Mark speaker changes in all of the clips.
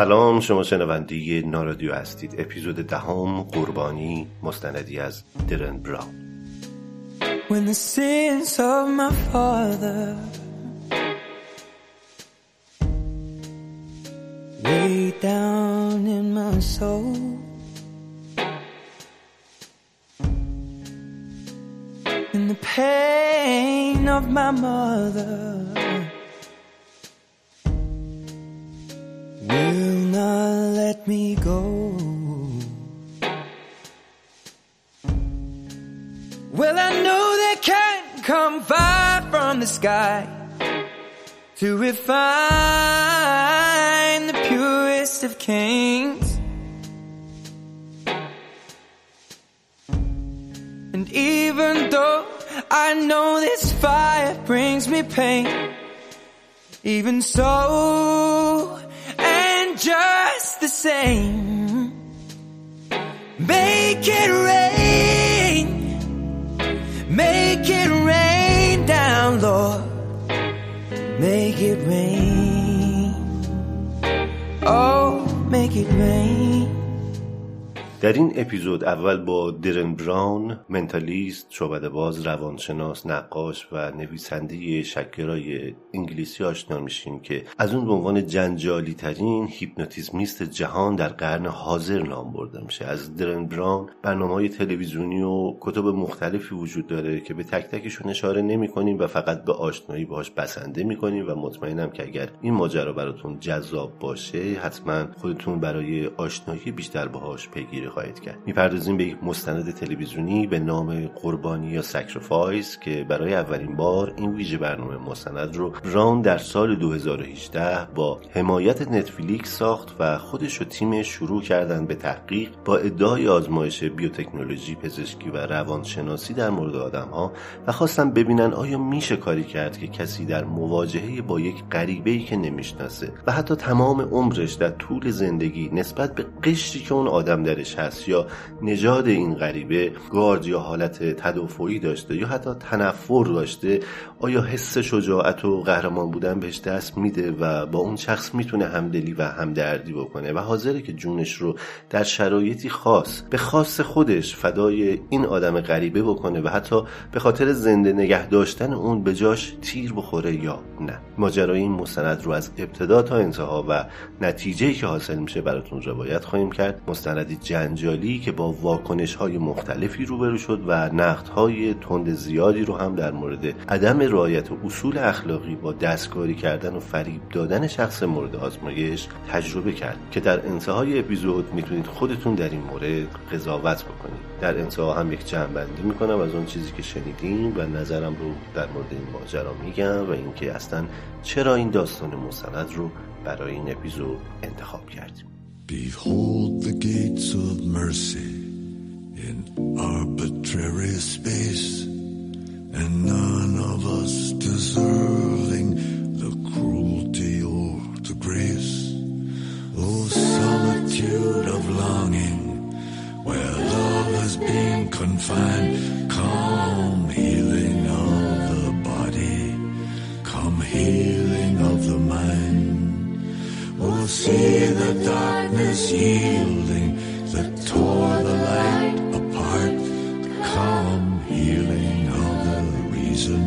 Speaker 1: سلام شما شنونده نارادیو هستید. اپیزود دهم قربانی مستندی از درن براون. When the sins of my father Way down in my soul And the pain of my mother can't from the sky to refine the purest of kings. And even though I know this fire brings me pain, even so, and just the same. Make it rain, make it rain down, Lord. Make it rain. Oh, make it rain. در این اپیزود اول با درن براون منتالیست شعبده باز روانشناس نقاش و نویسنده شکرای انگلیسی آشنا میشیم که از اون به عنوان جنجالی ترین هیپنوتیزمیست جهان در قرن حاضر نام برده میشه. از درن براون برنامه های تلویزیونی و کتب مختلفی وجود داره که به تک تکشون اشاره نمی کنیم و فقط به آشنایی باهاش بسنده می‌کنیم و مطمئنم که اگر این ماجرا براتون جذاب باشه حتما خودتون برای آشنایی بیشتر باهاش پیگیری خواهید کرد. می‌پردازیم به یک مستند تلویزیونی به نام قربانی یا Sacrifice که برای اولین بار این ویژه برنامه مستند رو براون در سال 2018 با حمایت Netflix ساخت و خودش و تیمش شروع کردن به تحقیق با ادعای آزمایش بیوتکنولوژی پزشکی و روانشناسی در مورد آدم ها و خواستن ببینن آیا میشه کاری کرد که کسی در مواجهه با یک غریبه ای که نمی‌شناسه و حتی تمام عمرش در طول زندگی نسبت به قشری که اون آدم درش هست یا نژاد این غریبه گارد یا حالت تدافعی داشته یا حتی تنفر داشته آیا حس شجاعت و قهرمان بودن بهش دست میده و با اون شخص می‌تونه همدلی و همدردی بکنه؟ و حاضره که جونش رو در شرایطی خاص به خاص خودش فدای این آدم غریبه بکنه و حتی به خاطر زنده نگه داشتن اون به جاش تیر بخوره یا نه؟ ماجرای این مستند رو از ابتدا تا انتها و نتیجه که حاصل میشه براتون روایت خواهیم کرد. مستندی جنجالی که با واکنش های مختلفی روبرو شد و نقد های تند زیادی رو هم در مورد عدم رعایت اصول اخلاقی با دستکاری کردن و فریب دادن شخص مورد آزمایش تجربه کرد که در انتهای اپیزود می‌تونید خودتون در این مورد قضاوت بکنید. در انتها هم یک جمعبندی می‌کنم از اون چیزی که شنیدیم و نظرم رو در مورد این ماجرا میگم و اینکه اصلا چرا این داستان مستند رو برای این اپیزود انتخاب کردیم. Behold the gates of mercy in arbitrary space and none of us deserving the cruelty or the grace. Oh, solitude of longing where love has been confined. Come healing darkness yielding that tore the light apart. Come healing of the reason,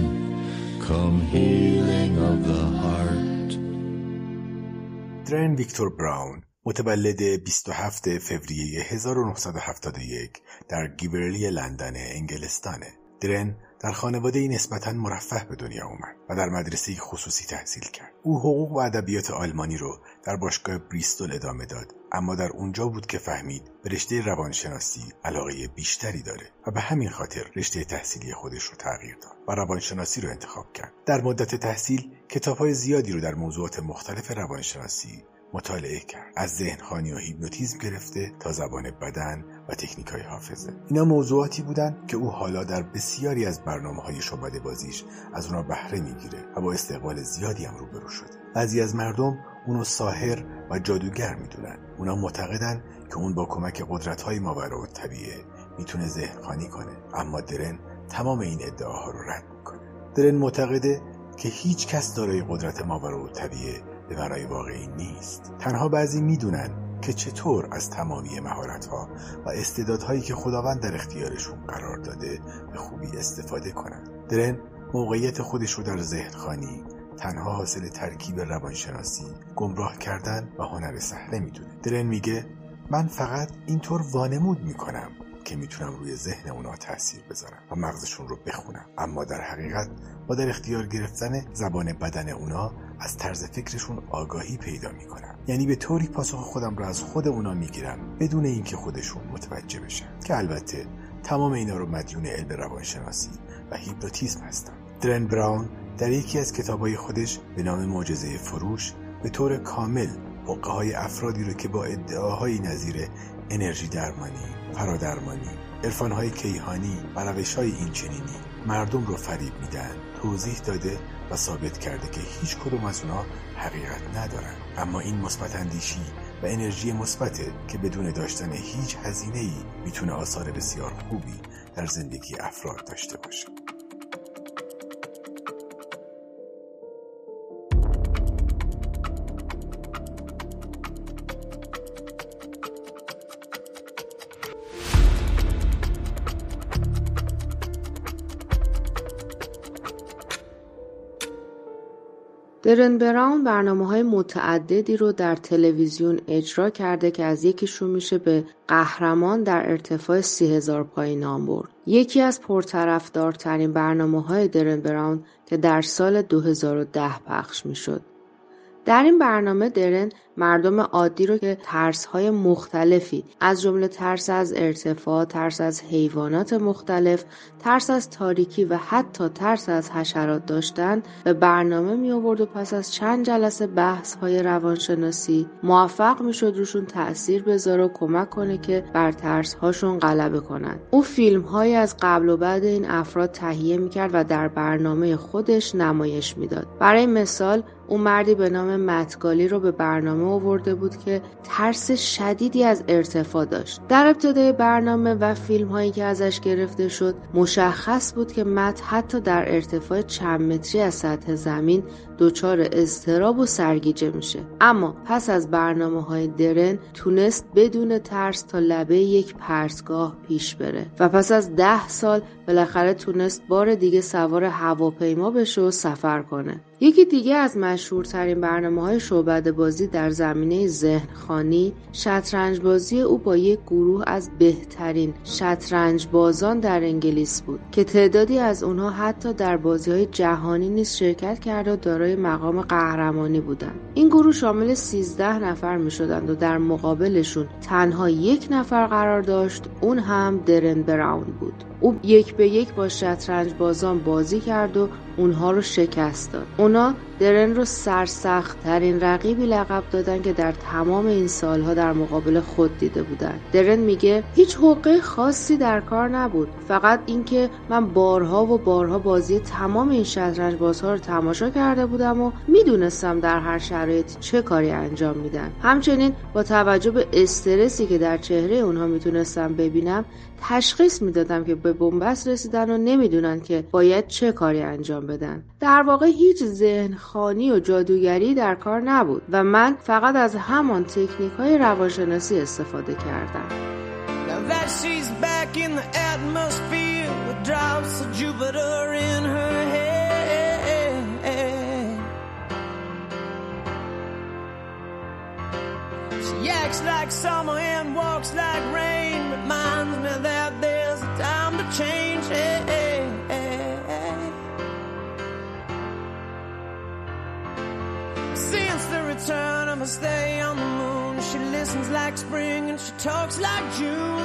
Speaker 1: come healing of the heart. درن ویکتور براون متولد 27 فوریه 1971 در گیبرلی لندن انگلستانه. درن در خانواده نسبتا مرفه به دنیا اومد و در مدرسه خصوصی تحصیل کرد. او حقوق و ادبیات آلمانی رو در باشگاه بریستول ادامه داد اما در اونجا بود که فهمید به رشته روانشناسی علاقه بیشتری داره و به همین خاطر رشته تحصیلی خودش رو تغییر داد و روانشناسی رو انتخاب کرد. در مدت تحصیل کتابهای زیادی رو در موضوعات مختلف روانشناسی مطالعه کرد از ذهنخانی و هیپنوتیزم گرفته تا زبان بدن و تکنیک های حافظه. اینا موضوعاتی بودن که او حالا در بسیاری از برنامه های شعبده بازیش از اونا بهره می‌گیره و با استقبال زیادی هم روبرو شده. بعضی از مردم اونو ساحر و جادوگر می‌دونن. اونا معتقدن که اون با کمک قدرت های ماورا و طبیعه می‌تونه ذهنخانی کنه. اما درن تمام این ادعاها رو رد می‌کنه. درن معتقده که هیچ کس دارای قدرت ماورا و طبیعه
Speaker 2: به معنای واقعی نیست. تنها بعضی می‌دونن که چطور از تمامی مهارتها و استعدادهایی که خداوند در اختیارشون قرار داده به خوبی استفاده کنند. درن موقعیت خودش رو در ذهن خانی تنها حاصل ترکیب روانشناسی گمراه کردن و هنر صحنه می‌دونه. درن میگه من فقط اینطور وانمود می‌کنم که می‌تونم روی ذهن اونا تاثیر بذارم و مغزشون رو بخونم. اما در حقیقت با در اختیار گرفتن زبان بدن اونا از طرز فکرشون آگاهی پیدا می‌کنم یعنی به طوری پاسخ خودم رو از خود اونا می‌گیرم بدون اینکه خودشون متوجه بشن. که البته تمام اینا رو مدیون علم روانشناسی و هیپنوتیزم هستم درن براون در یکی از کتابهای خودش به نام معجزه فروش به طور کامل حقه های افرادی رو که با ادعاهایی نظیر انرژی درمانی، فرادرمانی، های کیهانی و روش های این چنینی مردم رو فریب میدن توضیح داده و ثابت کرده که هیچ کدوم از اونا حقیقت ندارن. اما این مثبت اندیشی و انرژی مثبته که بدون داشتن هیچ هزینه ای می‌تونه آثار بسیار خوبی در زندگی افراد داشته باشه.
Speaker 3: درن براون برنامه های متعددی رو در تلویزیون اجرا کرده که از یکیشون میشه به قهرمان در ارتفاع سی هزار پای نام برد. یکی از پرطرفدارترین برنامه های درن براون که در سال 2010 پخش می‌شد. در این برنامه درن مردم عادی رو که های مختلفی از جمله ترس از ارتفاع، ترس از حیوانات مختلف، ترس از تاریکی و حتی ترس از حشرات داشتن به برنامه می آورد و پس از چند جلسه بحث های روانشناسی موفق می شد روشون تأثیر بذاره و کمک کنه که بر ترس هاشون غلبه کنند. او فیلم های از قبل و بعد این افراد تهیه می کرد و در برنامه خودش نمایش می‌داد. برای مثال او مردی به نام متگالی رو به برنامه آورده بود که ترس شدیدی از ارتفاع داشت. در ابتدای برنامه و فیلم هایی که ازش گرفته شد مشخص بود که مت حتی در ارتفاع چند متری از سطح زمین دچار اضطراب و سرگیجه میشه. اما پس از برنامه های درن تونست بدون ترس تا لبه یک پرتگاه پیش بره. و پس از ده سال بالاخره تونست بار دیگه سوار هواپیما بشه و سفر کنه. یکی دیگه از مشهورترین برنامه های شعبد بازی در زمینه ذهن خانی شطرنج بازی او با یک گروه از بهترین شطرنج بازان در انگلیس بود که تعدادی از اونها حتی در بازی های جهانی نیز شرکت کرده و دارای مقام قهرمانی بودند این گروه شامل 13 نفر می شدند و در مقابلشون تنها یک نفر قرار داشت. اون هم درن براون بود. او یک به یک با شطرنج بازان بازی کرد و اونها رو شکست داد. اونا درن رو سرسخت ترین رقیبی لقب دادن که در تمام این سالها در مقابل خود دیده بودن. درن میگه هیچ حقه خاصی در کار نبود. فقط اینکه من بارها و بارها بازی تمام این شطرنج بازها رو تماشا کرده بودم و می‌دونستم در هر شرایط چه کاری انجام میدن. همچنین با توجه به استرسی که در چهره اونها می‌تونستم ببینم تشخیص می‌دادم که به بنبست رسیدن و نمی‌دونن که باید چه کاری انجام بدن در واقع هیچ ذهن خانی و جادوگری در کار نبود و من فقط از همان تکنیک های روانشناسی استفاده کردم like summer and walks like rain. Reminds me that Since the return of a stay on the moon, she listens like spring and she talks like June.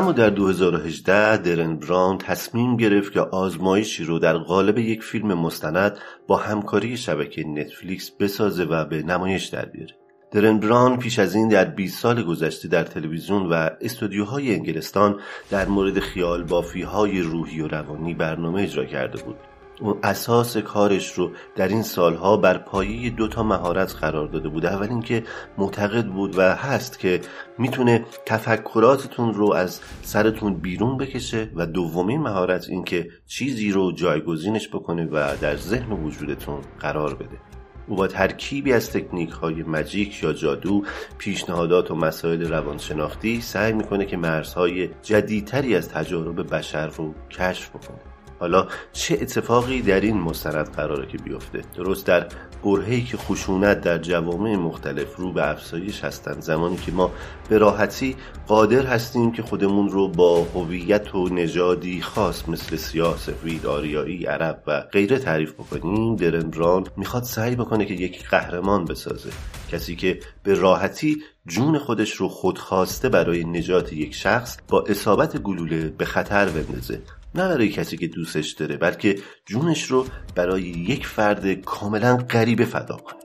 Speaker 1: اما در 2018 درن براون تصمیم گرفت که آزمایشی رو در قالب یک فیلم مستند با همکاری شبکه نتفلیکس بسازه و به نمایش در بیاره. درن براون پیش از این در 20 سال گذشته در تلویزیون و استودیوهای انگلستان در مورد خیال بافی های روحی و روانی برنامه اجرا کرده بود. اون اساس کارش رو در این سالها بر پایه دو تا مهارت قرار داده بود اول اینکه معتقد بود و هست که می‌تونه تفکراتتون رو از سرتون بیرون بکشه و دومین مهارت اینکه چیزی رو جایگزینش بکنه و در ذهن وجودتون قرار بده. او با ترکیبی از تکنیک های مجیک یا جادو پیشنهادات و مسائل روانشناختی سعی می‌کنه که مرزهای جدیدتری از تجارب بشر رو کشف بکنه. حالا چه اتفاقی در این مستند قراره که بیفته؟ درست در برهی که خشونت در جوامع مختلف رو به افزایش هستند. زمانی که ما به راحتی قادر هستیم که خودمون رو با هویت و نژادی خاص مثل سیاه سفید آریایی عرب و غیره تعریف بکنیم درن می‌خواد سعی بکنه که یک قهرمان بسازه. کسی که به راحتی جون خودش رو خودخواسته برای نجات یک شخص با اصابت گلوله به خطر بندازه. نه برای کسی که دوستش داره بلکه جونش رو برای یک فرد کاملا غریبه فدا کنه.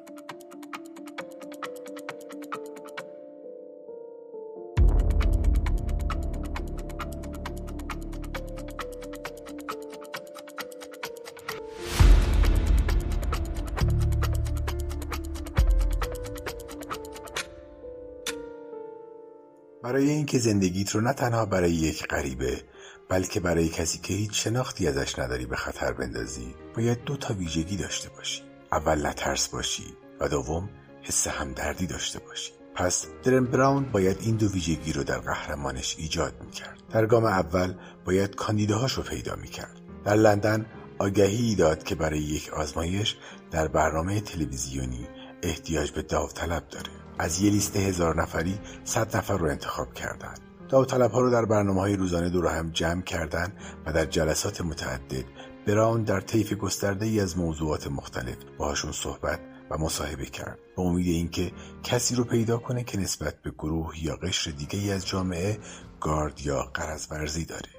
Speaker 2: برای اینکه زندگیت رو نه تنها برای یک غریبه بلکه برای کسی که هیچ شناختی ازش نداری به خطر بندازی باید دو تا ویژگی داشته باشی. اول نترس باشی و دوم حس همدردی داشته باشی. پس درن براون باید این دو ویژگی رو در قهرمانش ایجاد می‌کرد. در گام اول باید کاندیداهاش رو پیدا می‌کرد. در لندن آگهی داد که برای یک آزمایش در برنامه تلویزیونی احتیاج به داوطلب داره. از یه لیست هزار نفری صد نفر رو انتخاب کردند داوطلب ها رو در برنامه های روزانه دور هم جمع کردند و در جلسات متعدد براون در طیف گسترده ای از موضوعات مختلف باهاشون صحبت و مصاحبه کرد. به امید اینکه کسی رو پیدا کنه که نسبت به گروه یا قشر دیگه ای از جامعه گارد یا قرض ورزی داره.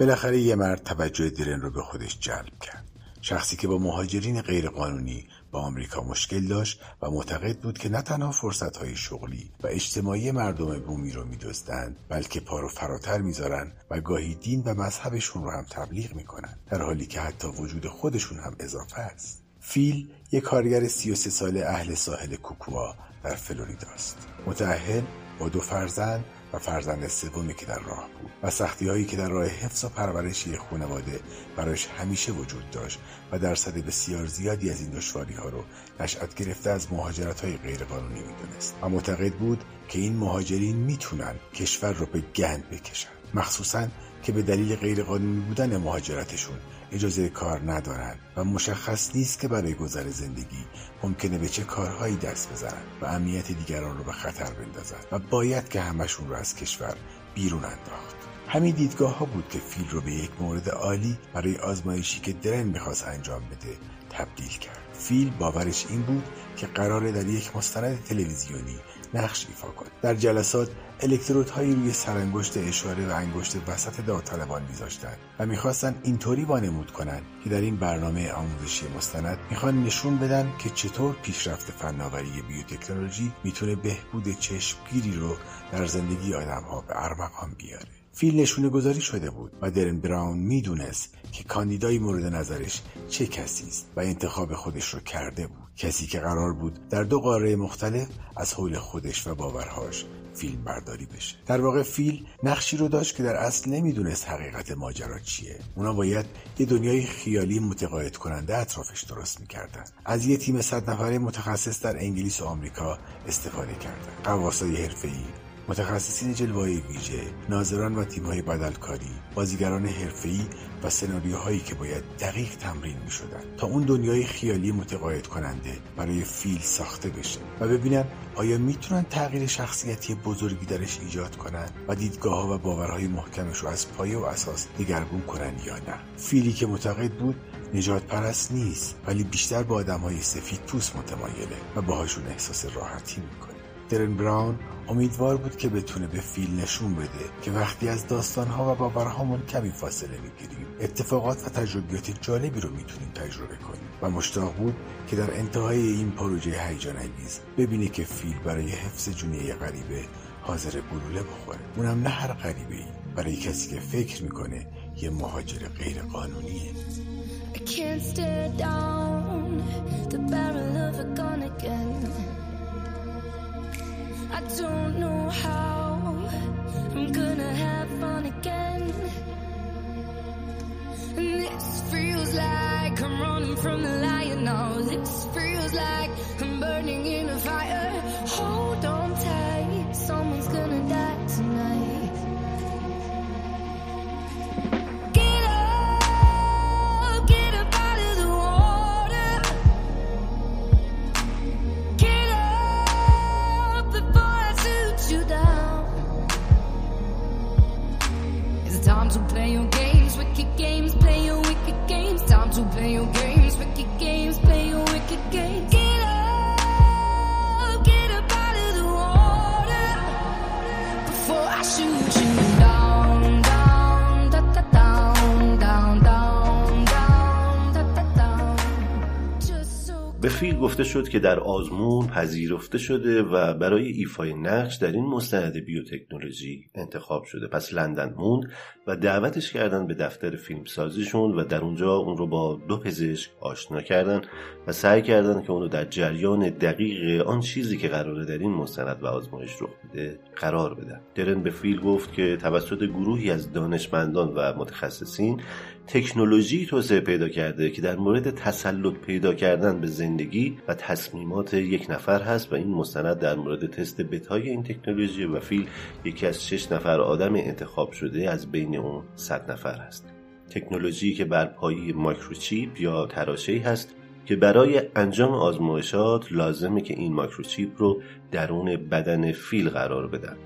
Speaker 2: بالاخره یه مرد توجه درن رو به خودش جلب کرد. شخصی که با مهاجرین غیرقانونی با آمریکا مشکل داشت و معتقد بود که نه تنها فرصتهای شغلی و اجتماعی مردم بومی رو میدزدند بلکه پا رو فراتر می‌ذارن و گاهی دین و مذهبشون رو هم تبلیغ می‌کنن در حالی که حتی وجود خودشون هم اضافه است. فیل یک کارگر 33 ساله اهل ساحل کوکوا در فلوریدا است. متأهل با دو فرزند و فرزند سومی که در راه بود و سختی هایی که در راه حفظ و پرورش یک خانواده برایش همیشه وجود داشت و درصد بسیار زیادی از این دشواری ها رو نشأت گرفته از مهاجرت های غیرقانونی می‌دونست. و معتقد بود که این مهاجرین می‌تونن کشور رو به گند بکشن مخصوصا که به دلیل غیرقانونی بودن مهاجرتشون اجازه کار ندارند و مشخص نیست که برای گذر زندگی ممکنه به چه کارهایی دست بزنند و امنیت دیگران رو به خطر بندازند و باید که همشون رو از کشور بیرون انداخت. همین دیدگاه ها بود که فیل رو به یک مورد عالی برای آزمایشی که درن می‌خواست انجام بده تبدیل کرد. فیل باورش این بود که قراره در یک مستند تلویزیونی نقش ایفا کند. در جلسات الکترودهایی روی سرانگشت اشاره و انگشت وسط داوطلبان میذاشتند و می‌خواستند اینطوری وانمود کنند که در این برنامه آموزشی مستند می‌خوان نشون بدن که چطور پیشرفت فناوری بیوتکنولوژی می‌تونه بهبود چشمگیری رو در زندگی آدمها به ارمغان بیاره. فیل نشونه گذاری شده بود و درن براون می‌دونست که کاندیدای مورد نظرش چه کسی است و انتخاب خودش رو کرده بود. کسی که قرار بود در دو قاره مختلف از حول خودش و باورهاش فیلم برداری بشه. در واقع فیل نقشی رو داشت که در اصل نمی‌دونست حقیقت ماجرا چیه. اونا باید یه دنیای خیالی متقاعد کننده اطرافش درست می‌کردن. از یه تیم صد نفره متخصص در انگلیس و آمریکا استفاده کردن. قواسای حرفه‌ای متخصصین جلوه‌های ویژه ناظران و تیم‌های بدلکاری بازیگران حرفه‌ای و سناریوهایی که باید دقیق تمرین می‌شدند تا اون دنیای خیالی متقاعد کننده برای فیل ساخته بشه و ببینن آیا می‌تونن تغییر شخصیتی بزرگی درش ایجاد کنن و دیدگاه و باورهای محکمش رو از پایه و اساس دگرگون کنن یا نه؟ فیلی که معتقد بود نجات پرست نیست ولی بیشتر با آدم های سفید پوست متمایله و باهاشون احساس راحتی می‌کنه. درن براون امیدوار بود که بتونه به فیل نشون بده که وقتی از داستانها و باورهامون کمی فاصله می‌گیریم اتفاقات و تجربیات جالبی رو می‌تونیم تجربه کنیم. و مشتاق بود که در انتهای این پروژه هیجان انگیز ببینه که فیل برای حفظ جونیه غریبه حاضر گلوله بخوره. اونم نه هر غریبه ای برای کسی که فکر می‌کنه یه مهاجر غیر قانونیه don't know how I'm gonna have fun again. And this feels like I'm running from the lion now. This feels like I'm burning in a fire. Hold on tight,
Speaker 1: گفته شد که در آزمون پذیرفته شده و برای ایفای نقش در این مستند بیوتکنولوژی انتخاب شده. پس لندن موند و دعوتش کردن به دفتر فیلمسازیشون و در اونجا اون رو با دو پزشک آشنا کردن و سعی کردن که اونو در جریان دقیق آن چیزی که قراره در این مستند و آزمایش رخ بده قرار بدن. درن به فیل گفت که توسط گروهی از دانشمندان و متخصصین تکنولوژی توسعه پیدا کرده که در مورد تسلط پیدا کردن به زندگی و تصمیمات یک نفر هست و این مستند در مورد تست بتای این تکنولوژی و فیل یکی از شش نفر آدم انتخاب شده از بین اون صد نفر هست. تکنولوژی که بر پایه‌ی microchip یا تراشه هست که برای انجام آزمایشات لازمه که این microchip رو درون بدن فیل قرار بدن.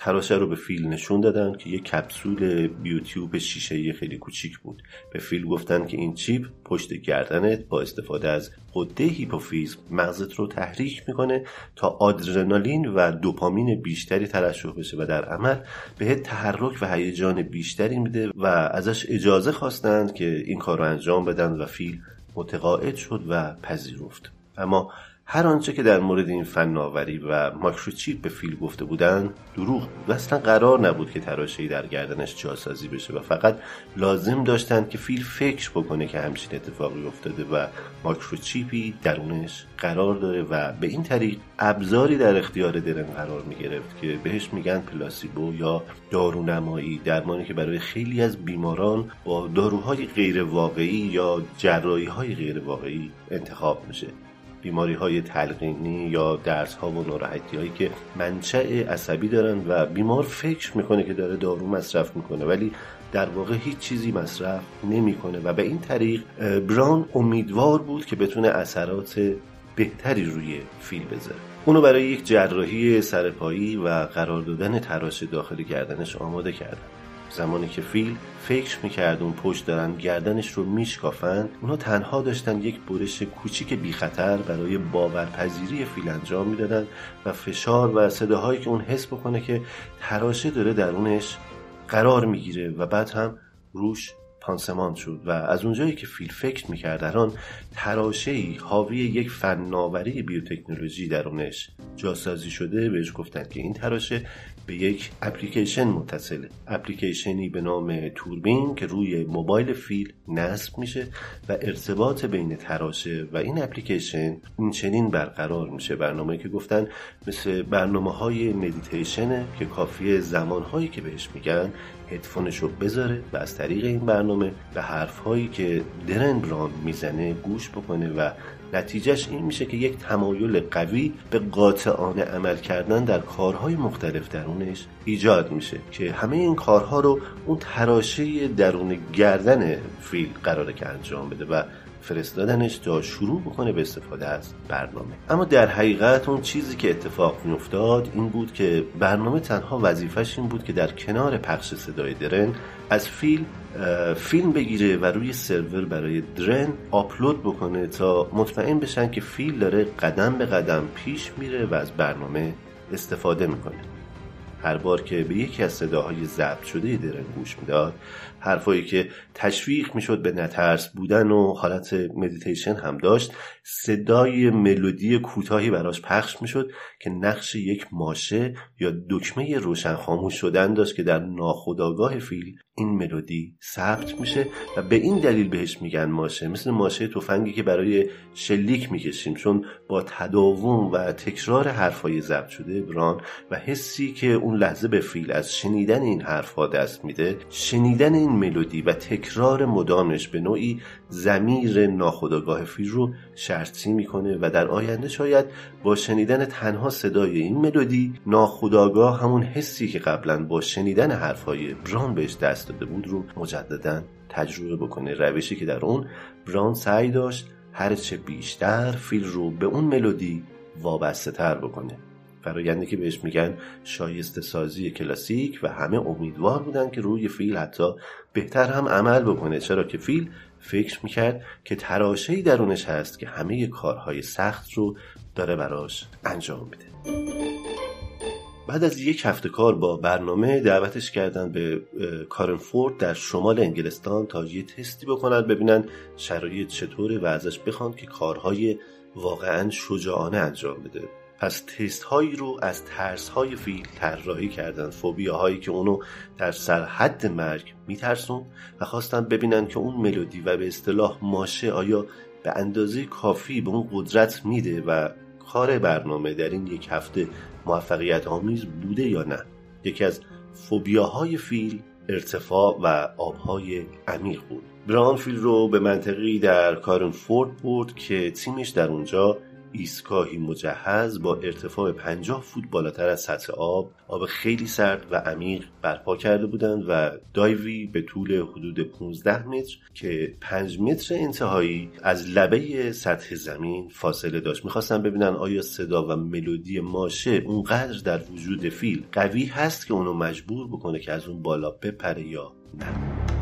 Speaker 1: تراشه رو به فیل نشون دادن که یه کپسول بیوتیوب شیشه خیلی کوچیک بود. به فیل گفتن که این چیپ پشت گردنت با استفاده از قده هیپوفیز مغزت رو تحریک می‌کنه تا آدرنالین و دوپامین بیشتری ترشح بشه و در عمل بهت تحرک و هیجان بیشتری میده و ازش اجازه خواستند که این کار رو انجام بدن و فیل متقاعد شد و پذیرفت. اما هر آنچه که در مورد این فناوری و ماکروچیپ به فیل گفته بودن دروغ بود. و اصلا قرار نبود که تراشهای در گردنش جاسازی بشه و فقط لازم داشتند که فیل فکر بکنه که همچین اتفاقی افتاده و ماکروچیپی درونش قرار داره و به این طریق ابزاری در اختیار درن قرار می گرفت که بهش میگن پلاسیبو یا دارونمایی درمانی که برای خیلی از بیماران با داروهای غیر واقعی یا جراحی های غیر واقعی انتخاب میشه. بیماری های تلقینی یا درس ها و ناراحتی هایی که منشأ عصبی دارن و بیمار فکر می‌کنه که داره دارو مصرف می‌کنه ولی در واقع هیچ چیزی مصرف نمی‌کنه و به این طریق براون امیدوار بود که بتونه اثرات بهتری روی فیل بذاره. اونو برای یک جراحی سرپایی و قرار دادن تراش داخل گردنش آماده کردن. زمانی که فیل فکر می‌کرد اون پشت دارن گردنش رو میشکافن اونا تنها داشتن یک برش کوچیک بی خطر برای باورپذیری فیل انجام می‌دادن و فشار و صداهایی که اون حس بکنه که تراشه داره درونش قرار می‌گیره و بعد هم روش پانسمان شد و از اونجایی که فیل فکر می‌کرد در آن تراشه حاوی یک فناوری بیوتکنولوژی درونش جاسازی شده بهش گفتن که این تراشه به یک اپلیکیشن متصله اپلیکیشنی به نام توربین که روی موبایل فیل نصب میشه و ارتباط بین تراشه و این اپلیکیشن این چنین برقرار میشه. برنامه که گفتن مثل برنامه های مدیتیشنه که کافیه زمان هایی که بهش میگن هدفونش بذاره و از طریق این برنامه به حرف هایی که درن بران می‌زنه گوش بکنه و نتیجهش این میشه که یک تمایل قوی به قاطعانه عمل کردن در کارهای مختلف درونش ایجاد میشه که همه این کارها رو اون تراشه درون گردن فیل قراره که انجام بده و فرستادنش تا شروع بکنه به استفاده از برنامه. اما در حقیقت اون چیزی که اتفاق میافتاد این بود که برنامه تنها وظیفش این بود که در کنار پخش صدای درن از فیل فیلم بگیره و روی سرور برای درن آپلود بکنه تا مطمئن بشن که فیل داره قدم به قدم پیش میره و از برنامه استفاده می‌کنه. هر بار که به یکی از صداهای ضبط شده درن گوش می‌داد حرفایی که تشویق می‌شد به نترس بودن و حالت مدیتیشن هم داشت. صدای ملودی کوتاهی براش پخش می‌شد که نقش یک ماشه یا دکمه روشن خاموش شدن داشت که در ناخودآگاه فیل این ملودی ثبت میشه و به این دلیل بهش میگن ماشه. مثل ماشه تفنگی که برای شلیک می‌کشیم چون با تداوم و تکرار حرفای ضبط شده بران و حسی که اون لحظه به فیل از شنیدن این حرفها دست میده شنیدن این ملودی و تکرار مدامش به نوعی زمیر ناخودآگاه فیل رو شرطی می‌کنه و در آینده شاید با شنیدن تنها صدای این ملودی ناخودآگاه همون حسی که قبلا با شنیدن حرفهای بران بهش دست داده بود رو مجددا تجربه بکنه. روشی که در اون بران سعی داشت هرچه بیشتر فیل رو به اون ملودی وابسته تر بکنه. فرایندی که بهش میگن شایسته سازی کلاسیک و همه امیدوار بودن که روی فیل حتی بهتر هم عمل بکنه. چرا که فیل فکر می‌کرد که تراشهی درونش هست که همه کارهای سخت رو داره براش انجام میده. بعد از یک هفته کار با برنامه دعوتش کردن به کارنفورد در شمال انگلستان تا یه تستی بکنن ببینن شرایط چطوره و ازش بخوان که کارهای واقعا شجاعانه انجام بده. پس تست هایی رو از ترس های فیل طراحی کردن. فوبیا هایی که اونو در سرحد مرگ میترسون و خواستن ببینن که اون ملودی و به اصطلاح ماشه آیا به اندازه کافی به اون قدرت میده و کار برنامه در این یک هفته موفقیت آمیز بوده یا نه. یکی از فوبیاهای فیل ارتفاع و آبهای عمیق بود. بران فیل رو به منطقی در کارن فورد برد که تیمش در اونجا ایستگاهی مجهز با ارتفاع 50 فوت بالاتر از سطح آب آب خیلی سرد و عمیق برپا کرده بودند و دایوی به طول حدود 15 متر که 5 متر انتهایی از لبه سطح زمین فاصله داشت. می‌خواستن ببینن آیا صدا و ملودی ماشه اونقدر در وجود فیل قوی هست که اونو مجبور بکنه که از اون بالا بپره یا نه.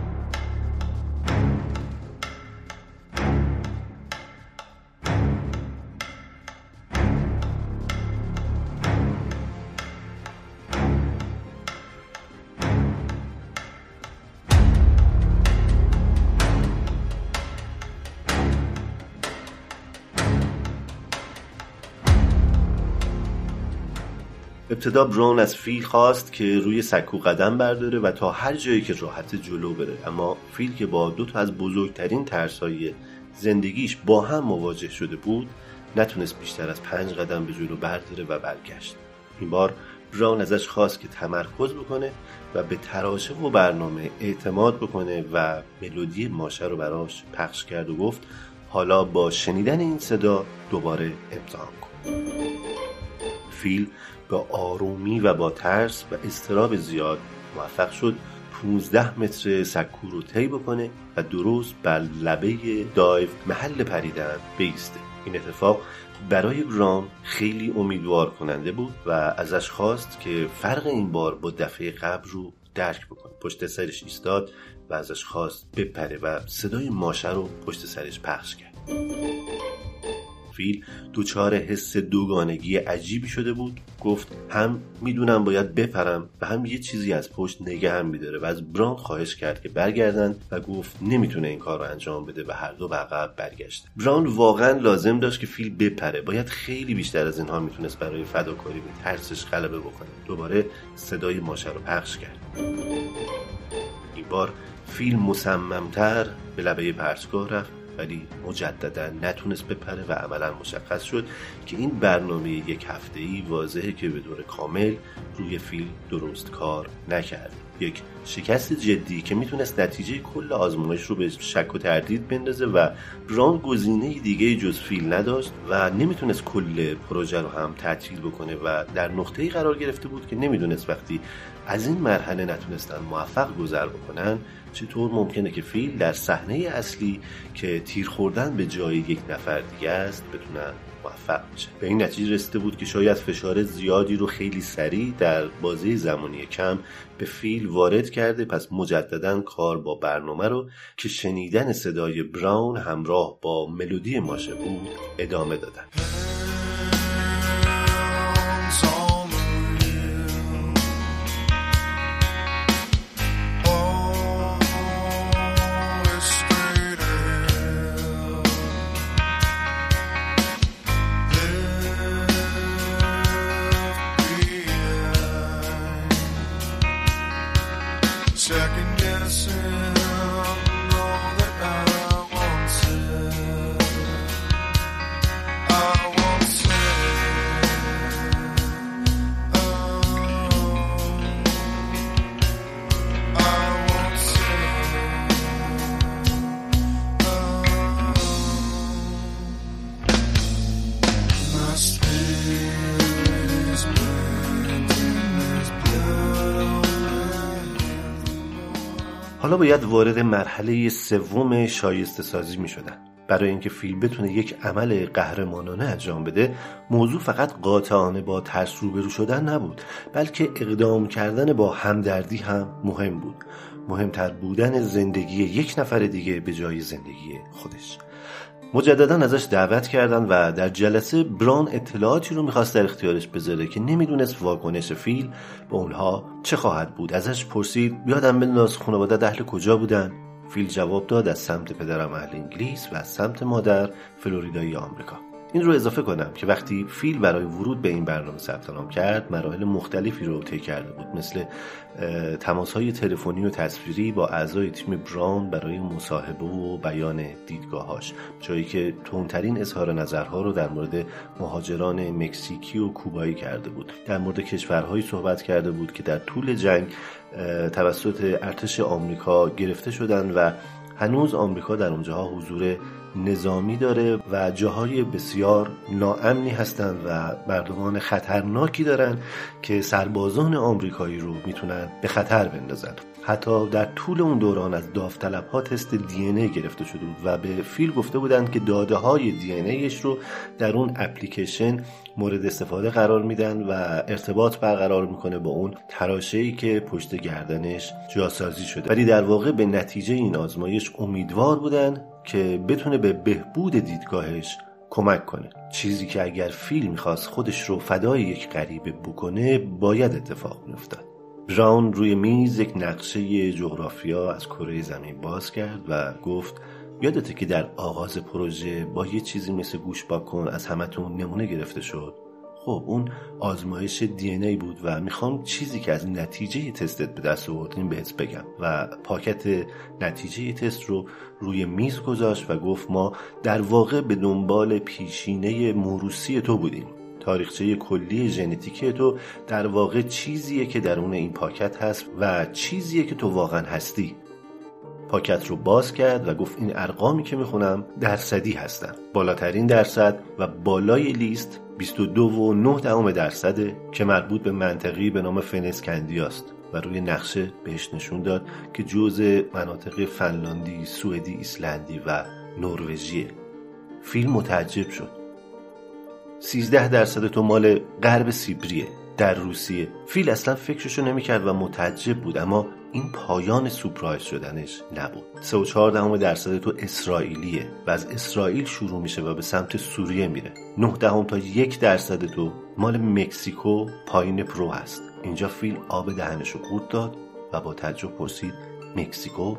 Speaker 1: ابتدا برون از فیل خواست که روی سکو قدم برداره و تا هر جایی که راحت جلو بره. اما فیل که با دو تا از بزرگترین ترسای زندگیش با هم مواجه شده بود نتونست بیشتر از پنج قدم به جلو برداره و برگشت. این بار براون ازش خواست که تمرکز بکنه و به تراشه و برنامه اعتماد بکنه و ملودی ماشه رو براش پخش کرد و گفت حالا با شنیدن این صدا دوباره امتحان کن. فیل با آرومی و با ترس و استراب زیاد موفق شد 15 متر سکو رو طی بکنه و درست بر لبه دایو محل پریدن بیسته. این اتفاق برای برام خیلی امیدوار کننده بود و ازش خواست که فرق این بار با دفعه قبل رو درک بکنه. پشت سرش ایستاد و ازش خواست بپره و صدای ماشه رو پشت سرش پخش کرد. فیل دوچار حس دوگانگی عجیبی شده بود. گفت هم می‌دونم باید بپرم و هم یه چیزی از پشت نگه هم میداره و از بران خواهش کرد که برگردن. و گفت نمی‌تونه این کار رو انجام بده و هر دو به عقب برگشت بران واقعا لازم داشت که فیل بپره. باید خیلی بیشتر از اینها می‌تونست برای فداکاری به ترسش غلبه بکنه. دوباره صدای ماشه رو پخش کرد. این بار فیل مصممتر به لبه پرتگاه رفت. ولی مجددا نتونست بپره و عملا مشخص شد که این برنامه یک هفته ای واضحه که به دور کامل روی فیل درست کار نکرد. یک شکست جدی که می‌تونست نتیجه کل آزمایش رو به شک و تردید بندازه و بران گزینه دیگه جز فیل نداشت و نمی‌تونست کل پروژه رو هم تعطیل بکنه و در نقطه قرار گرفته بود که نمی‌دونست وقتی از این مرحله نتونستن موفق گذر بکنن چطور ممکنه که فیل در صحنه اصلی که تیر خوردن به جای یک نفر دیگه است بتونن موفق بشه. به این نتیجه رسیده بود که شاید فشار زیادی رو خیلی سریع در بازه زمانی کم به فیل وارد کرده پس مجددا کار با برنامه رو که شنیدن صدای براون همراه با ملودی ماشه بود ادامه دادن. باید وارد مرحله سوم شایسته سازی می شدن. برای اینکه فیلم بتونه یک عمل قهرمانانه انجام بده موضوع فقط قاطعانه با ترس روبرو شدن نبود بلکه اقدام کردن با همدردی هم مهم بود مهمتر بودن زندگی یک نفر دیگه به جای زندگی خودش مجددا ازش دعوت کردن و در جلسه بران اطلاعاتی رو می‌خواست در اختیارش بذاره که نمی‌دونست واکنش فیل به اونها چه خواهد بود. ازش پرسید بیادم بنداز خانواده اهل کجا بودن؟ فیل جواب داد از سمت پدرم اهل انگلیس و از سمت مادر فلوریدای آمریکا. این رو اضافه کنم که وقتی فیل برای ورود به این برنامه ثبت نام کرد مراحل مختلفی رو طی کرده بود. مثل تماس های تلفنی و تصویری با اعضای تیم براون برای مصاحبه و بیان دیدگاهاش جایی که تونترین اظهار نظرها رو در مورد مهاجران مکزیکی و کوبایی کرده بود. در مورد کشورهایی صحبت کرده بود که در طول جنگ توسط ارتش آمریکا گرفته شدن و هنوز آمریکا در اونجاها حضور نظامی داره و جاهای بسیار ناامنی هستند و مردمان خطرناکی دارن که سربازان آمریکایی رو می‌تونن به خطر بندازن. حتی در طول اون دوران از داوطلب ها تست دی ای گرفته شده بود و به فیل گفته بودند که داده های دی ایش رو در اون اپلیکیشن مورد استفاده قرار میدن و ارتباط برقرار می‌کنه با اون تراشه ای که پشت گردنش جاسازی شده. ولی در واقع به نتیجه این آزمایش امیدوار بودن که بتونه به بهبود دیدگاهش کمک کنه. چیزی که اگر فیل می‌خواست خودش رو فدای یک غریبه بکنه باید اتفاق میافتاد براون روی میز یک نقشه جغرافیا از کره زمین باز کرد و گفت یادته که در آغاز پروژه با یه چیزی مثل گوش کن از همتون نمونه گرفته شد؟ خب اون آزمایش دی ای بود و می‌خوام چیزی که از نتیجه تستت به دست آوردیم بهت بگم و پاکت نتیجه تست رو روی میز گذاشت و گفت ما در واقع به دنبال پیشینه موروسی تو بودیم. تاریخچه کلی ژنتیکی تو در واقع چیزیه که درون این پاکت هست و چیزیه که تو واقعا هستی. پاکت رو باز کرد و گفت این ارقامی که می‌خونم درصدی هستن. بالاترین درصد و بالای لیست 22 و 9 دهم درصده که مربوط به منطقی به نام فنسکندیاست و روی نقشه بهش نشون داد که جزء مناطق فنلاندی، سوئدی، ایسلندی و نروژیه فیلم متعجب شد. 13 درصد تو مال غرب سیبریه در روسیه. فیل اصلا فکرشو نمی‌کرد و متعجب بود اما این پایان surprise شدنش نبود. سه و چهار دهم درصد تو اسرائیلیه و از اسرائیل شروع میشه و به سمت سوریه میره. نه دهم تا یک درصد تو مال مکزیکو پایین پرو هست. اینجا فیل آب دهنشو قورت داد و با تعجب پرسید مکزیکو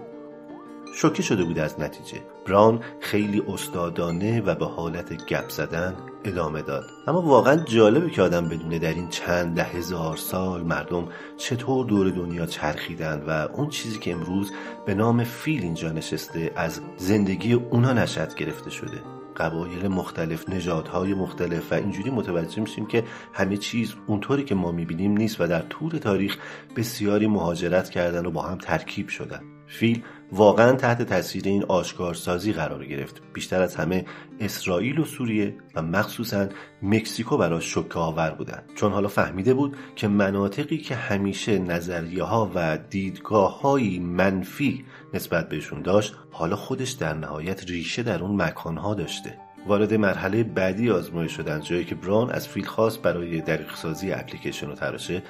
Speaker 1: شوکه شده بود از نتیجه. براون خیلی استادانه و به حالت گپ زدن ادامه داد. اما واقعا جالبه که آدم بدونه در این چند ده هزار سال مردم چطور دور دنیا چرخیدن و اون چیزی که امروز به نام فیل اینجا نشسته از زندگی اونا نشد گرفته شده. قبایل مختلف نژادهای مختلف و اینجوری متوجه میشیم که همه چیز اونطوری که ما می‌بینیم نیست و در طول تاریخ بسیاری مهاجرت کردن و با هم ترکیب شدن. فیل واقعا تحت تاثیر این آشکارسازی قرار گرفت. بیشتر از همه اسرائیل و سوریه و مخصوصا مکزیکو براش شکه آور بودن چون حالا فهمیده بود که مناطقی که همیشه نظریه ها و دیدگاه های منفی نسبت بهشون داشت حالا خودش در نهایت ریشه در اون مکانها داشته. وارد مرحله بعدی آزمایش شدن جایی که بران از فیل خواست برای دقیق سازی اپلیکیشن و تراشه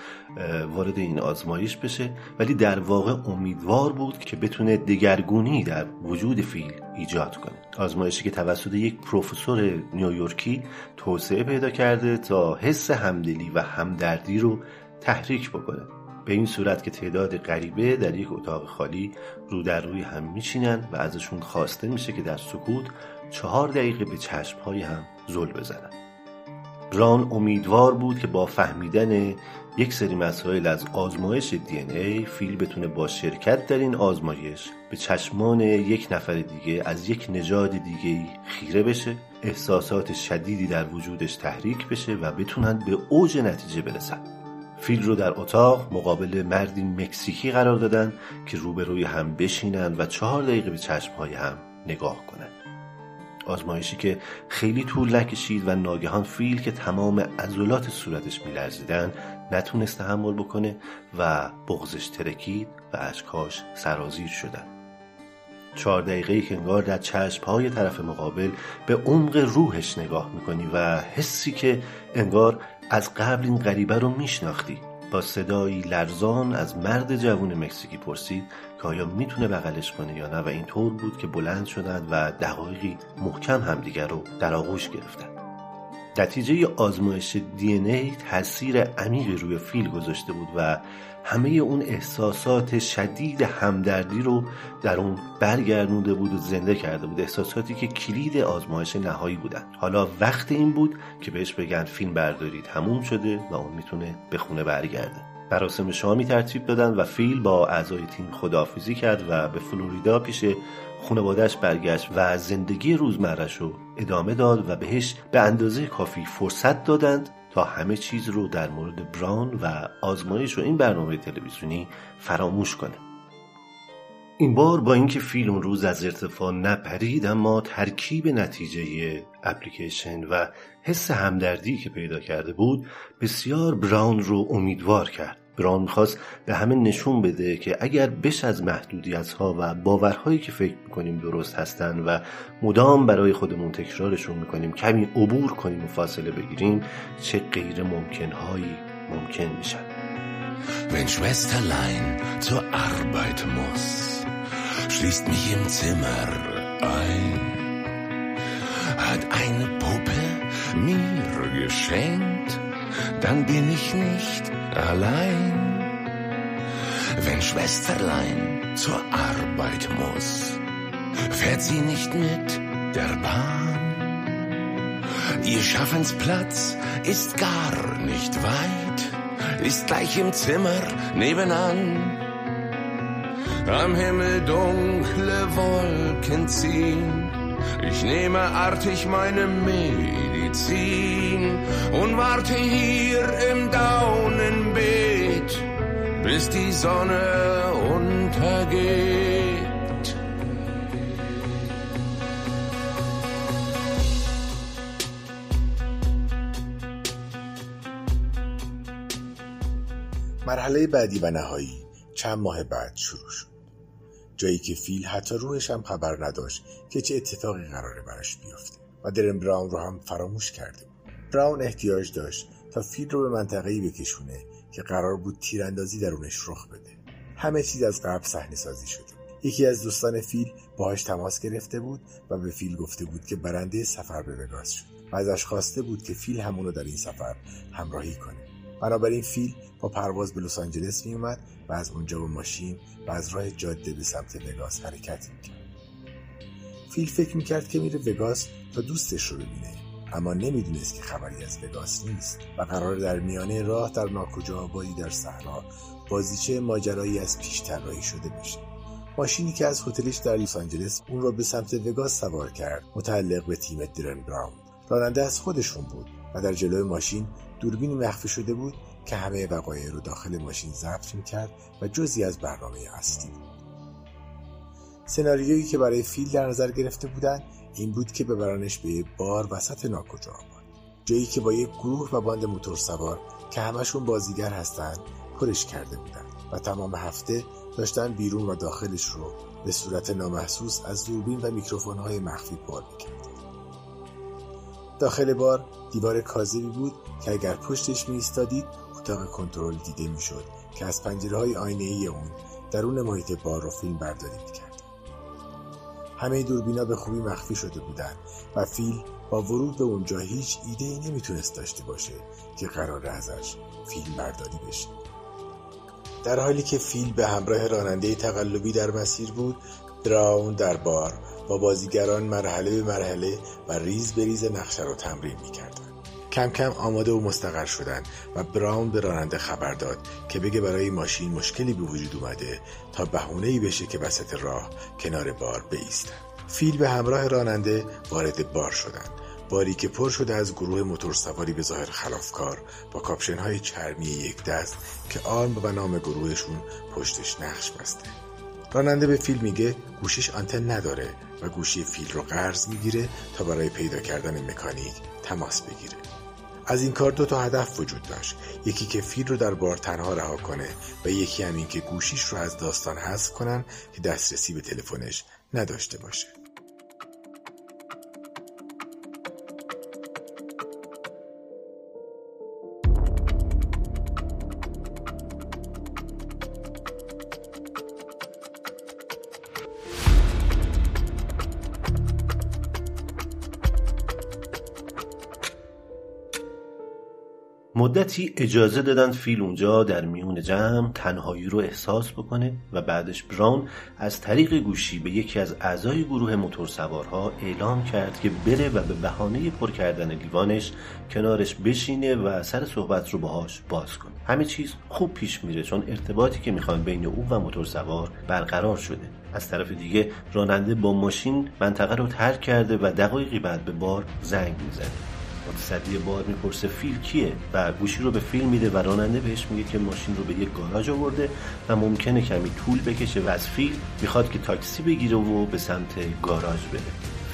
Speaker 1: وارد این آزمایش بشه. ولی در واقع امیدوار بود که بتونه دگرگونی در وجود فیل ایجاد کنه. آزمایشی که توسط یک پروفسور نیویورکی توسعه پیدا کرده تا حس همدلی و همدردی رو تحریک بکنه. به این صورت که تعداد غریبه در یک اتاق خالی رو در روی هم میچینن و ازشون خواسته میشه که در سکوت چهار دقیقه به چشمهای هم زل بزنن ران امیدوار بود که با فهمیدن یک سری مسائل از آزمایش دی ای فیل بتونه با شرکت در این آزمایش به چشمان یک نفر دیگه از یک نژاد دیگه خیره بشه احساسات شدیدی در وجودش تحریک بشه و بتونن به اوج نتیجه برسن. فیل رو در اتاق مقابل مردی مکزیکی قرار دادن که روبروی هم بشینن و چهار دقیقه به چشمهای هم نگاه کنن. آزمایشی که خیلی طول نکشید و ناگهان فیل که تمام عضلات صورتش میلرزیدن نتونست تحمل بکنه و بغزش ترکید و اشکاش سرازیر شدند چهار دقیقه که انگار در چشم های طرف مقابل به عمق روحش نگاه می‌کنی و حسی که انگار از قبل این غریبه رو میشناختی. با صدایی لرزان از مرد جوون مکزیکی پرسید که آیا می‌تونه بغلش کنه یا نه و اینطور بود که بلند شدند و دقایقی محکم همدیگر رو در آغوش گرفتند. نتیجه آزمایش دی ای تاثیر عمیقی روی فیل گذاشته بود و همه اون احساسات شدید همدردی رو در اون برگردونده بود و زنده کرده بود. احساساتی که کلید آزمایش نهایی بودن. حالا وقت این بود که بهش بگن فیلم برداری تموم شده و اون می‌تونه به خونه برگرده. مراسم شامی ترتیب دادن و فیل با اعضای تیم خداحافظی کرد و به فلوریدا پیش خانوادهش برگشت و زندگی روزمرش رو ادامه داد و بهش به اندازه کافی فرصت دادند تا همه چیز رو در مورد بران و آزمایش و این برنامه تلویزیونی فراموش کنه. این بار با اینکه فیلم روز از ارتفاع نپرید اما ترکیب نتیجه اپلیکیشن و حس همدردی که پیدا کرده بود بسیار براون رو امیدوار کرد. بران می‌خواست به همه نشون بده که اگر بش از محدودیت ها و باورهایی که فکر می‌کنیم درست هستن و مدام برای خودمون تکرارشون می‌کنیم کمی عبور کنیم و فاصله بگیریم چه غیر ممکن هایی ممکن میشن
Speaker 4: Wenn Schwesterlein zur Arbeit muss, schließt mich im Zimmer ein, hat eine Puppe mir geschenkt, dann bin ich nicht allein, wenn Schwesterlein zur Arbeit muss, fährt sie nicht mit der Bahn. Ihr Schaffensplatz ist gar nicht weit, ist gleich im Zimmer nebenan. Am Himmel dunkle Wolken ziehen, ich nehme artig meine Medizin und warte hier im Daunenbeet, bis die Sonne untergeht.
Speaker 2: مرحله بعدی و نهایی چند ماه بعد شروع شد جایی که فیل حتی روحش هم خبر نداشت که چه اتفاقی قراره براش بیفته و درن براون رو هم فراموش کرده بود. براون احتیاج داشت تا فیل رو به منطقه‌ای بکشونه که قرار بود تیراندازی درونش رخ بده. همه چیز از قبل صحنه سازی شده یکی از دوستان فیل باهاش تماس گرفته بود و به فیل گفته بود که برنده سفر به وگاس شد و ازش خواسته بود که فیل همونو در این سفر همراهی کنه. بنابراین فیل با پرواز به لس آنجلس می اومد و از اونجا با ماشین و از راه جاده به سمت وگاس حرکت می‌کرد. فیل فکر می‌کرد که میره وگاس تا دوستش رو ببینه اما نمی‌دونست که خبری از وگاس نیست و قرار در میانه راه در ناکجا آبادی در صحرا بازیچه ماجرایی از پیش طراحی شده بشه ماشینی که از هتلش در لس آنجلس اون را به سمت وگاس سوار کرد متعلق به تیم درن براون. راننده از خودشون بود و در جلوی ماشین دوربینی مخفی شده بود که همه وقایع رو داخل ماشین ضبط می‌کرد و جزی از برنامه اصلی بود. سناریویی که برای فیل در نظر گرفته بودند این بود که ببرانش به بار وسط ناکجا آباد. جایی که با یک گروه و باند موتور سوار که همشون بازیگر هستند پرش کرده بودند و تمام هفته داشتن بیرون و داخلش رو به صورت نامحسوس از دوربین و میکروفون های مخفی پر می‌کرد داخل بار دیوار کاذبی بود که اگر پشتش می ایستادید اتاق کنترل دیده می‌شد که از پنجره های آینه ای اون درون محیط بار رو فیلم برداری می‌کرد. همه دوربینا به خوبی مخفی شده بودند و فیل با ورود به اونجا هیچ ایده ای نمی‌تونست داشته باشه که قرار ازش فیلم برداری بشه. در حالی که فیل به همراه راننده تقلبی در مسیر بود براون در بار با بازیگران مرحله به مرحله و ریز به ریز نقشه رو تمرین می‌کردن. کم کم آماده و مستقر شدن و براون به راننده خبر داد که بگه برای ماشین مشکلی به وجود اومده تا بهونه ای بشه که وسط راه کنار بار بیستن. فیل به همراه راننده وارد بار شدند باری که پر شده از گروه موتورسواری به ظاهر خلافکار با کاپشن های چرمی یک دست که آرم و نام گروهشون پشتش نقش بسته. راننده به فیل میگه گوشیش آنتن نداره. و گوشی فیل رو قرض می‌گیره تا برای پیدا کردن مکانیک تماس بگیره. از این کار دو تا هدف وجود داشت. یکی که فیل رو در بار تنها رها کنه و یکی هم این که گوشیش رو از داستان حذف کنن که دسترسی به تلفنش نداشته باشه.
Speaker 1: مدتی اجازه دادن فیل اونجا در میون جمع تنهایی رو احساس بکنه و بعدش براون از طریق گوشی به یکی از اعضای گروه موتورسوارها اعلام کرد که بره و به بهانه پر کردن لیوانش کنارش بشینه و سر صحبت رو باهاش باز کنه. همه چیز خوب پیش میره چون ارتباطی که می‌خوان بین او و موتورسوار برقرار شده. از طرف دیگه راننده با ماشین منطقه رو ترک کرده و دقایقی بعد به بار زنگ می‌زنه متصدی بار می‌پرسه فیل کیه؟ و گوشی رو به فیل میده و راننده بهش میگه که ماشین رو به یک گاراژ آورده و ممکنه کمی طول بکشه و از فیل می‌خواد که تاکسی بگیره و به سمت گاراژ بره.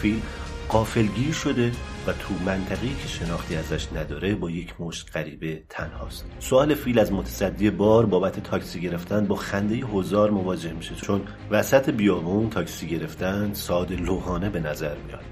Speaker 1: فیل غافلگیر شده و تو منطقه‌ای که شناختی ازش نداره با یک مشت غریبه تنهاست. سوال فیل از متصدی بار بابت تاکسی گرفتن با خنده حضار مواجه میشه چون وسط بیابون تاکسی گرفتن ساده لوحانه به نظر میاد.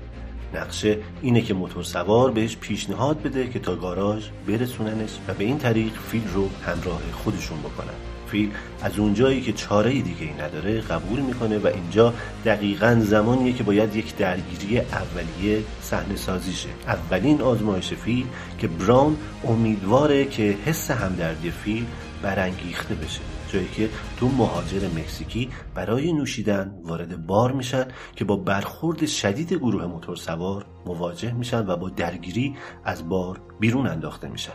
Speaker 1: نقشه اینه که موتور سوار بهش پیشنهاد بده که تا گاراژ برسوننش و به این طریق فیل رو همراه خودشون بکنن. فیل از اونجایی که چاره دیگه ای نداره قبول می‌کنه و اینجا دقیقا زمانیه که باید یک درگیری اولیه صحنه سازیشه اولین آزمایش فیل که براون امیدواره که حس همدردی فیل برانگیخته بشه. جایی که تو مهاجر مکزیکی برای نوشیدن وارد بار میشن که با برخورد شدید گروه موتور سوار مواجه میشن و با درگیری از بار بیرون انداخته میشن.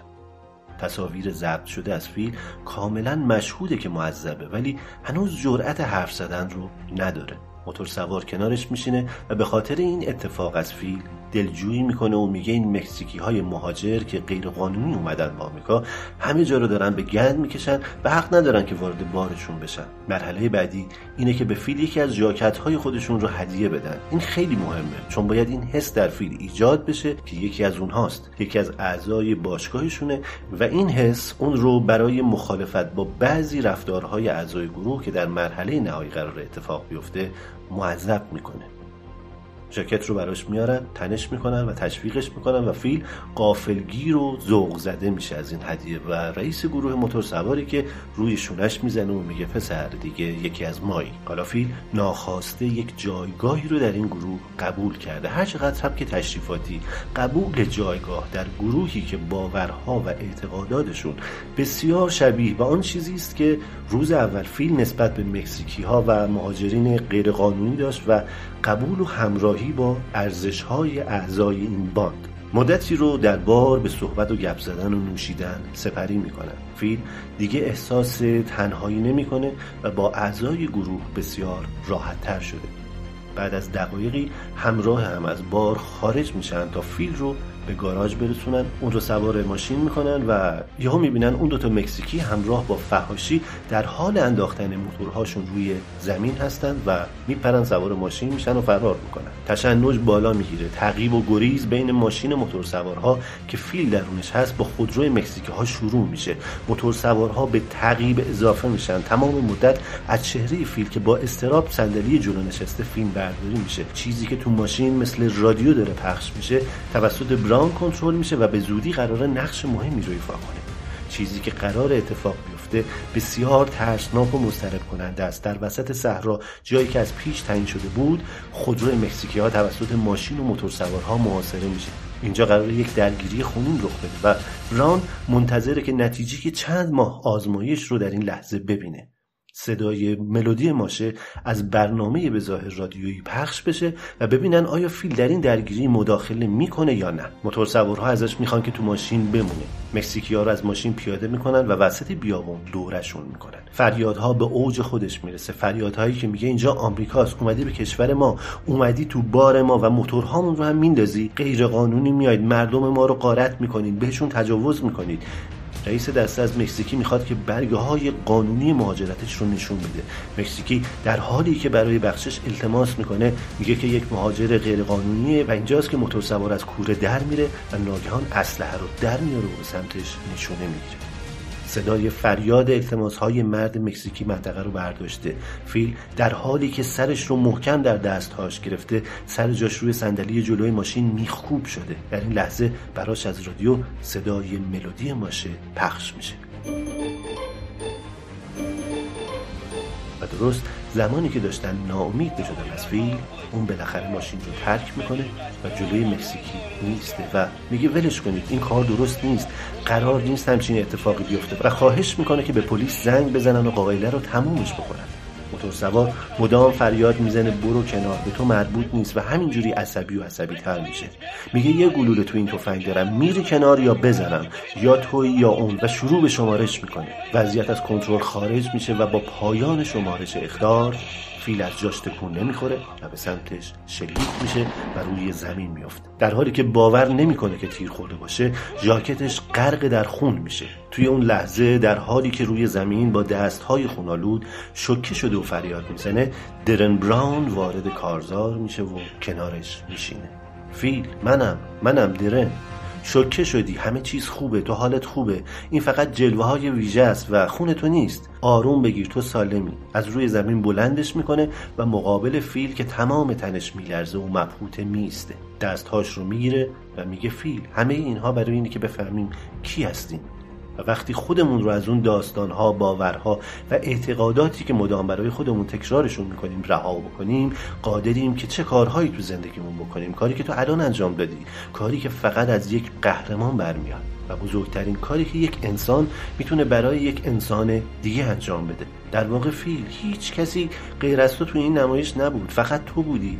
Speaker 1: تصاویر ضبط شده از فیل کاملا مشهوده که معذبه ولی هنوز جرأت حرف زدن رو نداره. موتور سوار کنارش میشینه و به خاطر این اتفاق از فیل دلجویی می‌کنه و میگه این مکزیکی های مهاجر که غیر قانونی اومدن به آمریکا همه جا رو دارن به گند می‌کشن و حق ندارن که وارد بارشون بشن. مرحله بعدی اینه که به فیل یکی از جاکت های خودشون رو هدیه بدن. این خیلی مهمه چون باید این حس در فیل ایجاد بشه که یکی از اونهاست یکی از اعضای باشگاهشونه و این حس اون رو برای مخالفت با بعضی رفتارهای اعضای گروه که در مرحله نهایی قرار اتفاق بیفته معذب می‌کنه. ژاکت رو براش میارن تنش می‌کنن و تشویقش می‌کنن و فیل قافلگیر و ذوق زده میشه از این هدیه. و رئیس گروه موتور سواری که روی شونش می‌زنه و میگه پسر دیگه یکی از مایی. حالا فیل ناخواسته یک جایگاهی رو در این گروه قبول کرده. هر چقدر هم که تشریفاتی قبول جایگاه در گروهی که باورها و اعتقاداتشون بسیار شبیه به آن چیزی است که روز اول فیل نسبت به مکزیکی ها و مهاجرین غیرقانونی داشت و قبول و همراهی با ارزش های اعضای این باند. مدتی رو در بار به صحبت و گپ زدن و نوشیدن سپری می‌کنن فیل دیگه احساس تنهایی نمی‌کنه و با اعضای گروه بسیار راحت تر شده. بعد از دقایقی همراه هم از بار خارج میشن تا فیل رو به گاراژ برسونن اون رو سوار ماشین می‌کنن و یهو می‌بینن اون دوتا مکزیکی همراه با فهاشی در حال انداختن موتورهاشون روی زمین هستن و میپرن سوار ماشین میشن و فرار می‌کنن. تشنج بالا می‌گیره. تعقیب و گریز بین ماشین موتور سوارها که فیل درونش هست با خودروی مکزیکی ها شروع میشه. موتور سوارها به تعقیب اضافه میشن. تمام مدت از چهره فیل که با استراب صندلی جلو نشسته فیلم برداری میشه. چیزی که تو ماشین مثل رادیو داره پخش میشه توسط براون کنترل میشه و به زودی قرار نقش مهمی رو ایفا کنه. چیزی که قرار اتفاق بیفته بسیار ترسناک و مضطرب کننده است. در وسط صحرا جایی که از پیش تعیین شده بود خودرو مکزیکی ها توسط ماشین و موتورسوارها محاصره میشه. اینجا قرار یک درگیری خونین رخ بده و بران منتظره که نتیجه چند ماه آزمایش رو در این لحظه ببینه. صدای ملودی ماشه از برنامه به ظاهر رادیویی پخش بشه و ببینن آیا فیل در این درگیری مداخله می‌کنه یا نه. موتور سوارها ازش می‌خوان که تو ماشین بمونه. مکزیکی ها رو از ماشین پیاده می‌کنن و وسط بیابون دورشون می‌کنن. فریادها به اوج خودش می‌رسه. فریادهایی که میگه اینجا آمریکاست. اومدی به کشور ما. اومدی تو بار ما و موتورهامون رو هم میندازی. غیر قانونی میاید مردم ما رو غارت می‌کنید. بهشون تجاوز می‌کنید. رئیس دسته از مکزیکی می‌خواد که برگه های قانونی مهاجرتش رو نشون بده. مکزیکی در حالی که برای بخشش التماس می‌کنه میگه که یک مهاجر غیر قانونیه و اینجاست که موتور سوار از کوره در میره و ناگهان اسلحه رو در میاره و به سمتش نشونه می‌گیره. صدای فریاد التماس های مرد مکزیکی منطقه رو برداشته. فیل در حالی که سرش رو محکم در دستهاش گرفته سر جاش روی صندلی جلوی ماشین میخکوب شده. در این لحظه براش از رادیو صدای ملودی ماشه پخش میشه. و درست زمانی که داشتن ناامید شدن از فیل اون بالاخره ماشین رو ترک می‌کنه و جلوی مکزیکی میسته و میگه ولش کنید این کار درست نیست قرار نیست همچین اتفاقی بیفته و خواهش می‌کنه که به پلیس زنگ بزنن و قائله رو تمومش بکنن. موتور سوار مدام فریاد می‌زنه برو کنار به تو مربوط نیست و همینجوری عصبی و عصبی تر میشه. میگه یه گلوله تو این تفنگ دارم میری کنار یا بزنم یا توی یا اون و شروع به شمارش می‌کنه. وضعیت از کنترل خارج میشه و با پایان شمارش اخدار فیل از جاش تکون نمی‌خوره و به سمتش شلیک میشه و روی زمین میفته در حالی که باور نمی‌کنه که تیر خورده باشه ژاکتش غرق در خون میشه. توی اون لحظه در حالی که روی زمین با دستهای خونالود شوکه شده و فریاد می‌زنه درن براون وارد کارزار میشه و کنارش میشینه. فیل منم منم درن. شوکه شدی همه چیز خوبه تو حالت خوبه. این فقط جلوه های ویژه است و خون تو نیست. آروم بگیر تو سالمی. از روی زمین بلندش می‌کنه و مقابل فیل که تمام تنش میلرزه و مبهوته میسته. دستهاش رو می‌گیره و میگه فیل همه اینها برای اینه که بفهمیم کی هستیم. و وقتی خودمون رو از اون داستانها باورها و اعتقاداتی که مدام برای خودمون تکرارشون می‌کنیم رها بکنیم قادریم که چه کارهایی تو زندگیمون بکنیم. کاری که تو الان انجام دادی. کاری که فقط از یک قهرمان برمیاد. و بزرگترین کاری که یک انسان می‌تونه برای یک انسان دیگه انجام بده. در واقع فیل هیچ کسی غیر از تو تو این نمایش نبود. فقط تو بودی.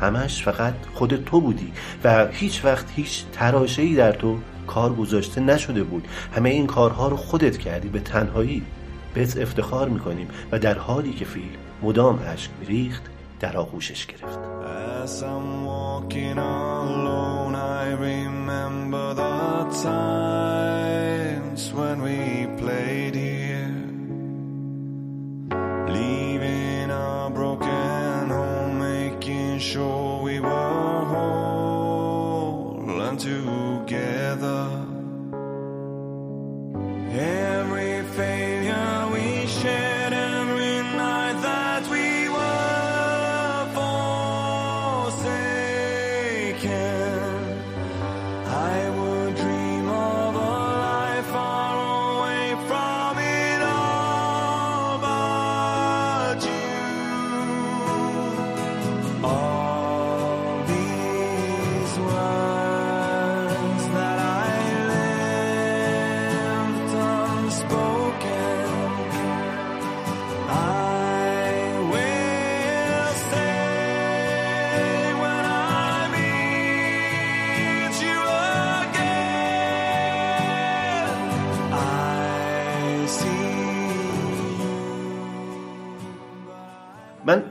Speaker 1: همش فقط خود تو بودی و هیچ وقت هیچ تراشه‌ای در تو کار گذاشته نشده بود. همه این کارها رو خودت کردی به تنهایی. بهت افتخار می‌کنیم و در حالی که فیل مدام اشک میریخت در آغوشش گرفت.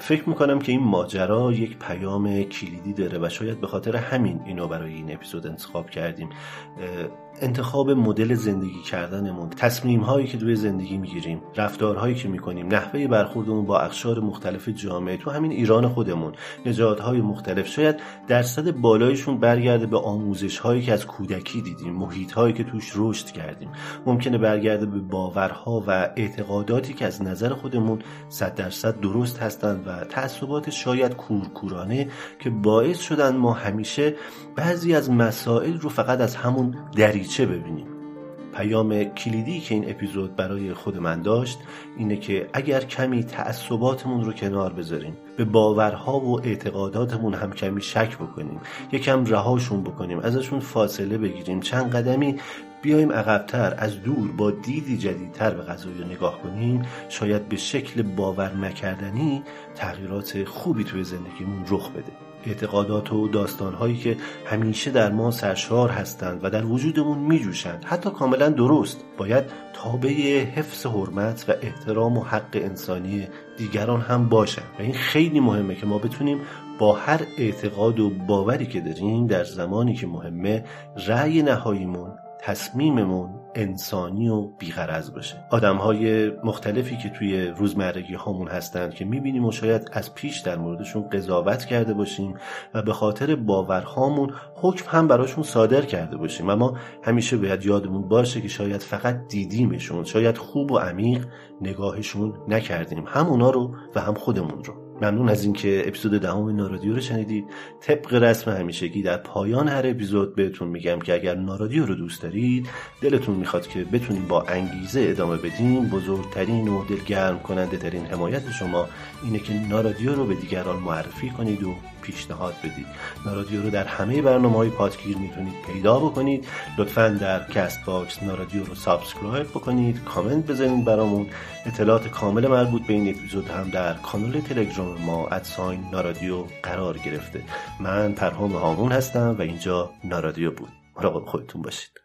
Speaker 1: فکر می‌کنم که این ماجرا یک پیام کلیدی داره و شاید به خاطر همین اینو برای این اپیزود انتخاب کردیم. انتخاب مدل زندگی کردنمون تصمیم هایی که توی زندگی می‌گیریم رفتارهایی که می‌کنیم نحوه برخوردمون با اقشار مختلف جامعه تو همین ایران خودمون نژادهای مختلف. شاید درصد بالایشون برگرده به آموزش هایی که از کودکی دیدیم محیط هایی که توش رشد کردیم. ممکنه برگرده به باورها و اعتقاداتی که از نظر خودمون صد درصد درست هستند و تعصبات شاید کورکورانه که باعث شدن ما همیشه بعضی از مسائل رو فقط از همون دریچه ببینیم؟ پیام کلیدی که این اپیزود برای خود من داشت اینه که اگر کمی تعصباتمون رو کنار بذاریم به باورها و اعتقاداتمون هم کمی شک بکنیم یکم رهاشون بکنیم ازشون فاصله بگیریم چند قدمی بیایم عقبتر از دور با دیدی جدیدتر به قضایی نگاه کنیم شاید به شکل باور نکردنی تغییرات خوبی توی زندگیمون رخ بده. اعتقادات و داستانهایی که همیشه در ما سرشار هستند و در وجودمون میجوشند. حتی کاملا درست. باید تابع حفظ حرمت و احترام و حق انسانی دیگران هم باشند. و این خیلی مهمه که ما بتونیم با هر اعتقاد و باوری که داریم در زمانی که مهمه رأی نهاییمون تصمیممون انسانی و بیغرض باشه. آدم های مختلفی که توی روزمرگی هامون هستند که می‌بینیم و شاید از پیش در موردشون قضاوت کرده باشیم و به خاطر باورهامون حکم هم براشون صادر کرده باشیم. اما همیشه باید یادمون باشه که شاید فقط دیدیمشون شاید خوب و عمیق نگاهشون نکردیم. هم اونا رو و هم خودمون رو. ممنون از اینکه اپیزود دهم نارادیو رو شنیدید طبق رسم همیشگی در پایان هر اپیزود بهتون میگم که اگر نارادیو رو دوست دارید دلتون می‌خواد که بتونیم با انگیزه ادامه بدیم بزرگترین و دلگرم کننده ترین حمایت شما اینه که نارادیو رو به دیگران معرفی کنید و پیشنهاد بدید. نارادیو رو در همه برنامه های پادگیر می‌تونید پیدا بکنید. لطفا در Castbox نارادیو رو subscribe بکنید. کامنت بزنید برامون. اطلاعات کامل مربوط به این اپیزود هم در کانال تلگرام ما at sign نارادیو قرار گرفته. من پرهام هامون هستم و اینجا نارادیو بود. مراقب خودتون باشید.